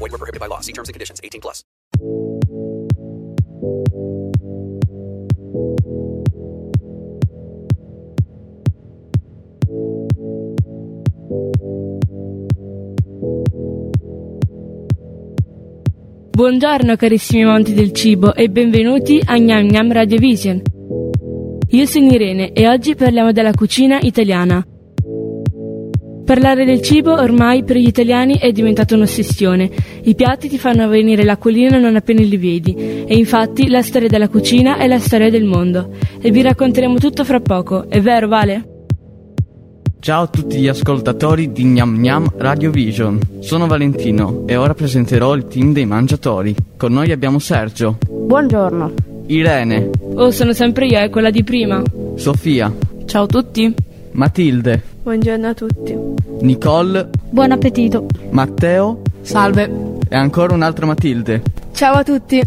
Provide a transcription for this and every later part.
Void were prohibited by law. See terms and conditions. 18 plus. Buongiorno carissimi amanti del cibo e benvenuti a Gnam Gnam Radio Vision. Io sono Irene e oggi parliamo della cucina italiana. Parlare del cibo ormai per gli italiani è diventata un'ossessione. I piatti ti fanno venire l'acquolina non appena li vedi e infatti la storia della cucina è la storia del mondo. E vi racconteremo tutto fra poco, è vero Vale? Ciao a tutti gli ascoltatori di Gnam Gnam Radio Vision. Sono Valentino e ora presenterò il team dei mangiatori. Con noi abbiamo Sergio, Buongiorno. Irene, Oh, sono sempre io, è quella di prima. Sofia, Ciao a tutti. Matilde, Buongiorno a tutti. Nicole, Buon appetito. Matteo Salve. e ancora un'altra Matilde. Ciao a tutti.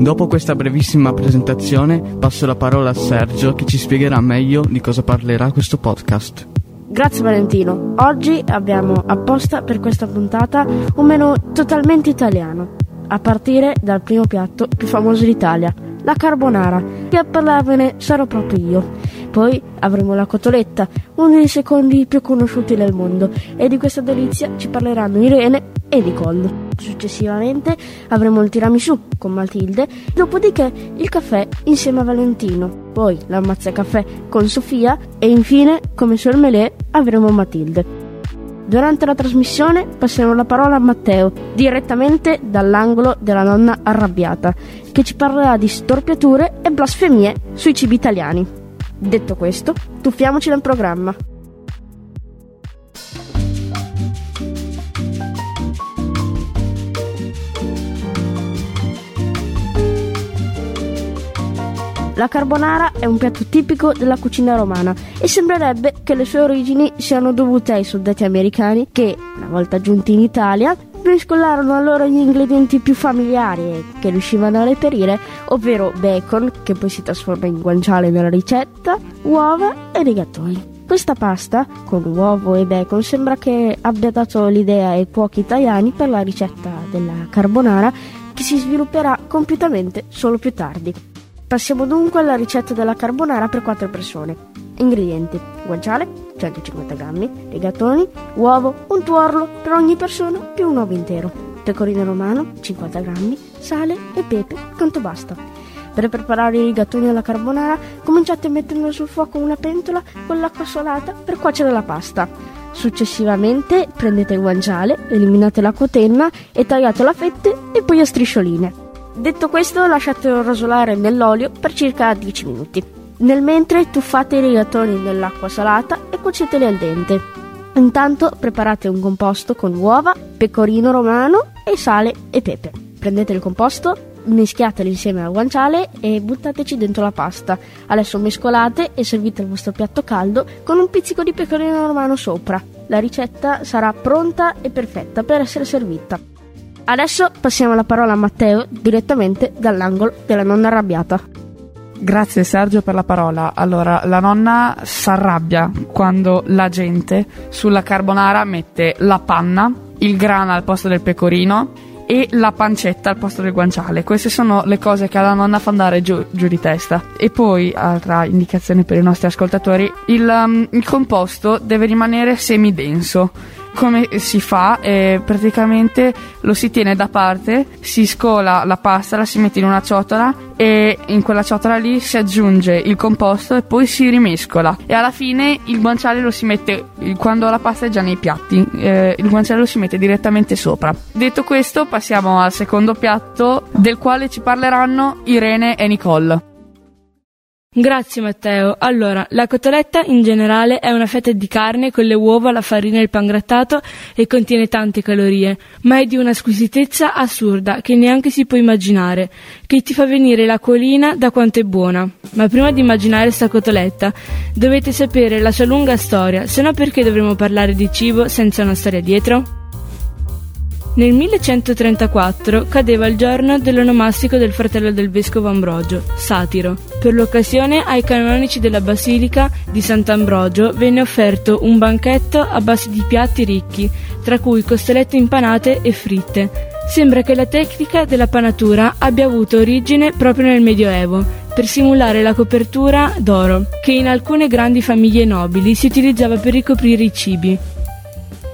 Dopo questa brevissima presentazione passo la parola a Sergio che ci spiegherà meglio di cosa parlerà questo podcast. Grazie Valentino. Oggi abbiamo apposta per questa puntata un menù totalmente italiano, a partire dal primo piatto più famoso d'Italia, la carbonara, che a parlarvene sarò proprio io. Poi avremo la cotoletta, uno dei secondi più conosciuti del mondo, e di questa delizia ci parleranno Irene e Nicole. Successivamente avremo il tiramisù con Matilde, dopodiché il caffè insieme a Valentino, poi l'ammazza caffè con Sofia e infine, come sul melè, avremo Matilde. Durante la trasmissione passeremo la parola a Matteo, direttamente dall'angolo della nonna arrabbiata, che ci parlerà di storpiature e blasfemie sui cibi italiani. Detto questo, tuffiamoci nel programma. La carbonara è un piatto tipico della cucina romana e sembrerebbe che le sue origini siano dovute ai soldati americani che, una volta giunti in Italia, mescolarono a loro gli ingredienti più familiari e che riuscivano a reperire, ovvero bacon, che poi si trasforma in guanciale nella ricetta, uova e rigatoni. Questa pasta, con uovo e bacon, sembra che abbia dato l'idea ai cuochi italiani per la ricetta della carbonara che si svilupperà compiutamente solo più tardi. Passiamo dunque alla ricetta della carbonara per 4 persone. Ingredienti: guanciale 150 g, rigatoni, uovo, un tuorlo per ogni persona più un uovo intero, pecorino romano 50 g, sale e pepe quanto basta. Per preparare i rigatoni alla carbonara cominciate mettendo sul fuoco una pentola con l'acqua salata per cuocere la pasta. Successivamente prendete il guanciale, eliminate la cotenna e tagliatelo a fette e poi a striscioline. Detto questo, lasciatelo rosolare nell'olio per circa 10 minuti. Nel mentre tuffate i rigatoni nell'acqua salata e cuoceteli al dente. Intanto preparate un composto con uova, pecorino romano e sale e pepe. Prendete il composto, mischiatelo insieme al guanciale e buttateci dentro la pasta. Adesso mescolate e servite il vostro piatto caldo con un pizzico di pecorino romano sopra. La ricetta sarà pronta e perfetta per essere servita. Adesso passiamo la parola a Matteo direttamente dall'angolo della nonna arrabbiata. Grazie Sergio per la parola. Allora, la nonna s'arrabbia quando la gente sulla carbonara mette la panna, il grana al posto del pecorino e la pancetta al posto del guanciale. Queste sono le cose che alla nonna fa andare giù, giù di testa. E poi, altra indicazione per i nostri ascoltatori, il, um, il composto deve rimanere semidenso come si fa? Eh, praticamente lo si tiene da parte, si scola la pasta, la si mette in una ciotola e in quella ciotola lì si aggiunge il composto e poi si rimescola e alla fine il guanciale lo si mette quando la pasta è già nei piatti, eh, il guanciale lo si mette direttamente sopra. Detto questo passiamo al secondo piatto del quale ci parleranno Irene e Nicole. Grazie Matteo. Allora, la cotoletta in generale è una fetta di carne con le uova, la farina e il pangrattato e contiene tante calorie, ma è di una squisitezza assurda che neanche si può immaginare, che ti fa venire l'acquolina da quanto è buona. Ma prima di immaginare sta cotoletta, dovete sapere la sua lunga storia, se no perché dovremmo parlare di cibo senza una storia dietro? Nel 1134 cadeva il giorno dell'onomastico del fratello del vescovo Ambrogio, Satiro. Per l'occasione ai canonici della basilica di Sant'Ambrogio venne offerto un banchetto a base di piatti ricchi, tra cui costolette impanate e fritte. Sembra che la tecnica della panatura abbia avuto origine proprio nel Medioevo, per simulare la copertura d'oro, che in alcune grandi famiglie nobili si utilizzava per ricoprire i cibi.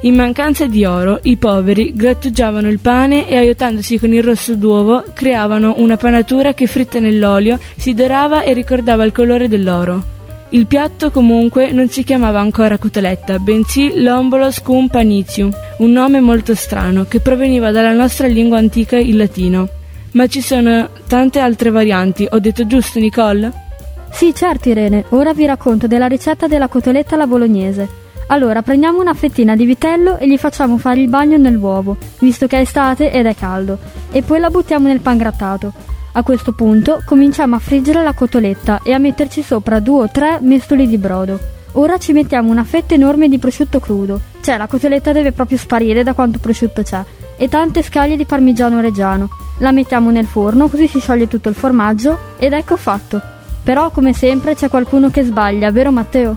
In mancanza di oro, i poveri grattugiavano il pane e aiutandosi con il rosso d'uovo creavano una panatura che fritta nell'olio si dorava e ricordava il colore dell'oro. Il piatto comunque non si chiamava ancora cotoletta, bensì lombolo scum panicium, un nome molto strano che proveniva dalla nostra lingua antica il latino. Ma ci sono tante altre varianti, ho detto giusto Nicole? Sì, certo Irene, ora vi racconto della ricetta della cotoletta alla bolognese. Allora prendiamo una fettina di vitello e gli facciamo fare il bagno nell'uovo, visto che è estate ed è caldo, e poi la buttiamo nel pangrattato. A questo punto cominciamo a friggere la cotoletta e a metterci sopra due o tre mestoli di brodo. Ora ci mettiamo una fetta enorme di prosciutto crudo, cioè la cotoletta deve proprio sparire da quanto prosciutto c'è, e tante scaglie di parmigiano reggiano. La mettiamo nel forno così si scioglie tutto il formaggio ed ecco fatto. Però come sempre c'è qualcuno che sbaglia, vero Matteo?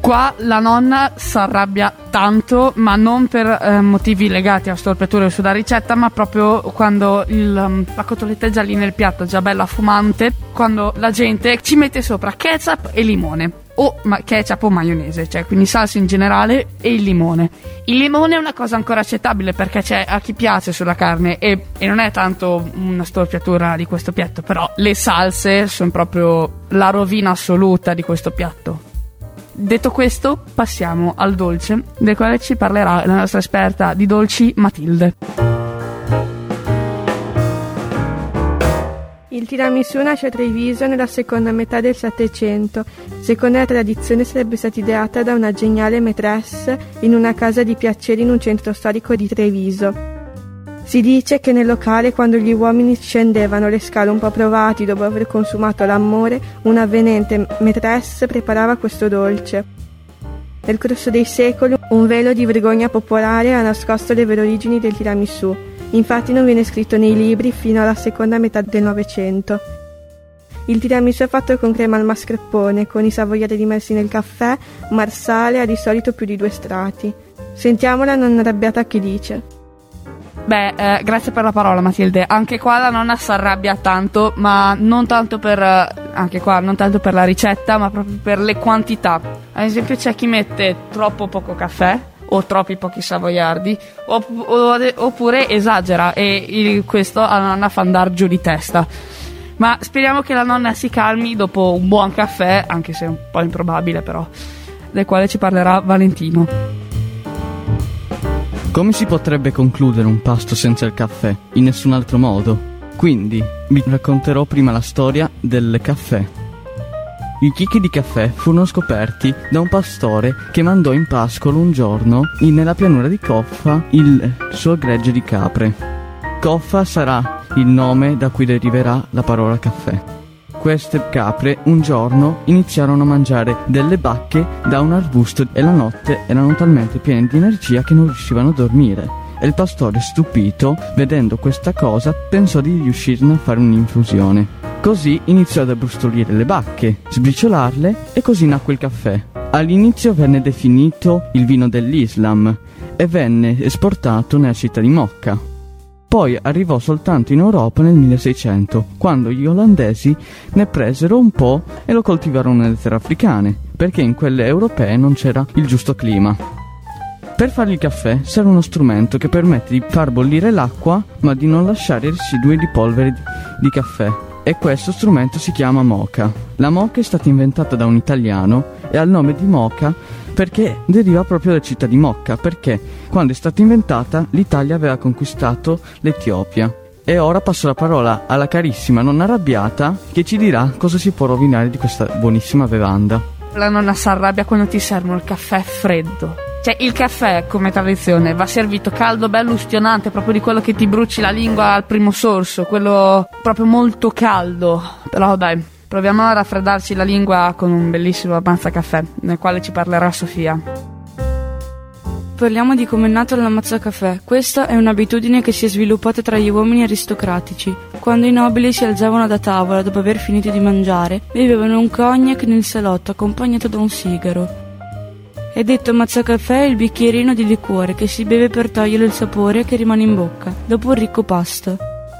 Qua la nonna si arrabbia tanto, ma non per eh, motivi legati a storpiature sulla ricetta, ma proprio quando il, um, la cotoletta è già lì nel piatto, già bella fumante, quando la gente ci mette sopra ketchup e limone. O ma- ketchup o maionese, cioè quindi salsa in generale e il limone. Il limone è una cosa ancora accettabile perché c'è a chi piace sulla carne e, e non è tanto una storpiatura di questo piatto, però le salse sono proprio la rovina assoluta di questo piatto. Detto questo, passiamo al dolce, del quale ci parlerà la nostra esperta di dolci Matilde. Il tiramisù nasce a Treviso nella seconda metà del Settecento. Secondo la tradizione sarebbe stata ideata da una geniale maîtresse in una casa di piaceri in un centro storico di Treviso. Si dice che nel locale, quando gli uomini scendevano le scale un po' provati dopo aver consumato l'amore, una avvenente maîtresse preparava questo dolce. Nel corso dei secoli, un velo di vergogna popolare ha nascosto le vere origini del tiramisù. Infatti non viene scritto nei libri fino alla seconda metà del Novecento. Il tiramisù è fatto con crema al mascarpone, con i savoiardi immersi nel caffè, marsale, a di solito più di due strati. Sentiamola non arrabbiata che dice. Beh, eh, grazie per la parola Matilde. Anche qua la nonna si arrabbia tanto, ma non tanto per eh, anche qua non tanto per la ricetta, ma proprio per le quantità. Ad esempio c'è chi mette troppo poco caffè o troppi pochi savoiardi opp- oppure esagera e il, questo alla nonna fa andare giù di testa. Ma speriamo che la nonna si calmi dopo un buon caffè, anche se è un po' improbabile però, del quale ci parlerà Valentino. Come si potrebbe concludere un pasto senza il caffè? In nessun altro modo. Quindi vi racconterò prima la storia del caffè. I chicchi di caffè furono scoperti da un pastore che mandò in pascolo un giorno nella pianura di Coffa il suo gregge di capre. Coffa sarà il nome da cui deriverà la parola caffè. Queste capre un giorno iniziarono a mangiare delle bacche da un arbusto e la notte erano talmente piene di energia che non riuscivano a dormire. E il pastore, stupito, vedendo questa cosa, pensò di riuscirne a fare un'infusione. Così iniziò ad abbrustolire le bacche, sbriciolarle e così nacque il caffè. All'inizio venne definito il vino dell'Islam e venne esportato nella città di Mocca. Poi arrivò soltanto in Europa nel 1600, quando gli olandesi ne presero un po' e lo coltivarono nelle terre africane, perché in quelle europee non c'era il giusto clima. Per fare il caffè serve uno strumento che permette di far bollire l'acqua ma di non lasciare residui di polvere di, caffè e questo strumento si chiama moca. La moca è stata inventata da un italiano e ha il nome di moca perché deriva proprio dalla città di Mocca, perché quando è stata inventata l'Italia aveva conquistato l'Etiopia E ora passo la parola alla carissima nonna arrabbiata che ci dirà cosa si può rovinare di questa buonissima bevanda. La nonna si arrabbia quando ti servono il caffè freddo. Cioè, il caffè, come tradizione, va servito caldo, bello ustionante, proprio di quello che ti bruci la lingua al primo sorso, quello proprio molto caldo. Però dai, proviamo a raffreddarci la lingua con un bellissimo avanza caffè, nel quale ci parlerà Sofia. Parliamo di come è nato l'ammazzacaffè. Questa è un'abitudine che si è sviluppata tra gli uomini aristocratici. Quando i nobili si alzavano da tavola dopo aver finito di mangiare, bevevano un cognac nel salotto accompagnato da un sigaro. È detto mazzacaffè il bicchierino di liquore che si beve per togliere il sapore che rimane in bocca dopo un ricco pasto.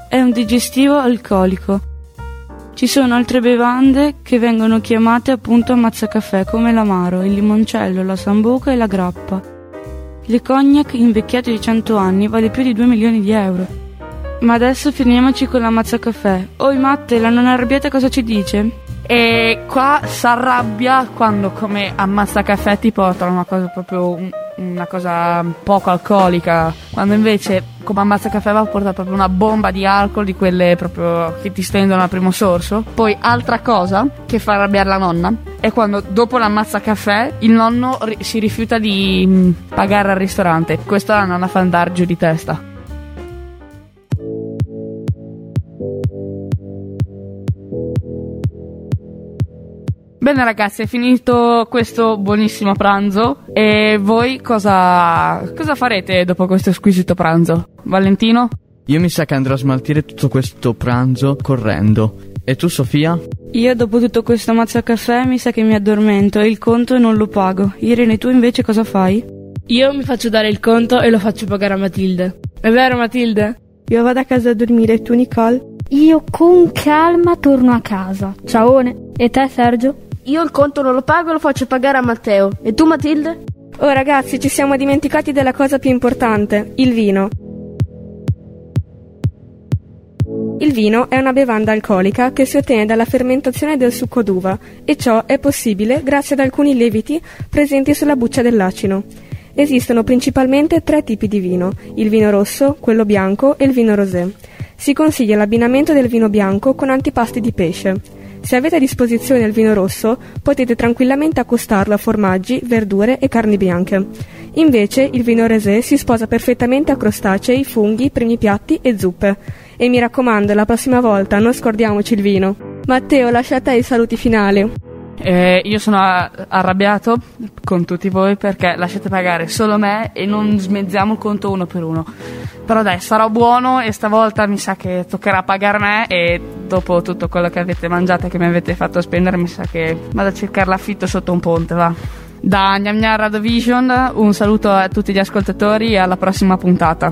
È un digestivo alcolico. Ci sono altre bevande che vengono chiamate appunto ammazzacaffè come l'amaro, il limoncello, la sambuca e la grappa. Il cognac invecchiato di 100 anni vale più di 2 milioni di euro. Ma adesso finiamoci con l'ammazzacaffè. Oi Matte, la non arrabbiata cosa ci dice? E qua si arrabbia quando come ammazza caffè ti portano una cosa proprio una cosa poco alcolica, quando invece come ammazza caffè va a portare proprio una bomba di alcol di quelle proprio che ti stendono al primo sorso. Poi altra cosa che fa arrabbiare la nonna è quando dopo l'ammazza caffè il nonno ri- si rifiuta di mm, pagare al ristorante. Questo la nonna fa andare giù di testa. Bene ragazzi, è finito questo buonissimo pranzo e voi cosa, cosa farete dopo questo squisito pranzo? Valentino? Io mi sa che andrò a smaltire tutto questo pranzo correndo. E tu Sofia? Io dopo tutto questo ammazzacaffè mi sa che mi addormento e il conto non lo pago. Irene, tu invece cosa fai? Io mi faccio dare il conto e lo faccio pagare a Matilde. È vero, Matilde? Io vado a casa a dormire e tu, Nicole? Io con calma torno a casa. Ciaone. E te, Sergio? Io il conto non lo pago, lo faccio pagare a Matteo. E tu, Matilde? Oh ragazzi, ci siamo dimenticati della cosa più importante, il vino. Il vino è una bevanda alcolica che si ottiene dalla fermentazione del succo d'uva e ciò è possibile grazie ad alcuni lieviti presenti sulla buccia dell'acino. Esistono principalmente tre tipi di vino, il vino rosso, quello bianco e il vino rosé. Si consiglia l'abbinamento del vino bianco con antipasti di pesce. Se avete a disposizione il vino rosso, potete tranquillamente accostarlo a formaggi, verdure e carni bianche. Invece, il vino rosé si sposa perfettamente a crostacei, funghi, primi piatti e zuppe. E mi raccomando, la prossima volta non scordiamoci il vino. Matteo, lascia a te i saluti finali. Eh, io sono a- arrabbiato con tutti voi perché lasciate pagare solo me e non smezziamo il conto uno per uno. Però dai, sarò buono e stavolta mi sa che toccherà pagare me e dopo tutto quello che avete mangiato e che mi avete fatto spendere mi sa che vado a cercare l'affitto sotto un ponte, va. Da Gnam Gnam Radio un saluto a tutti gli ascoltatori e alla prossima puntata.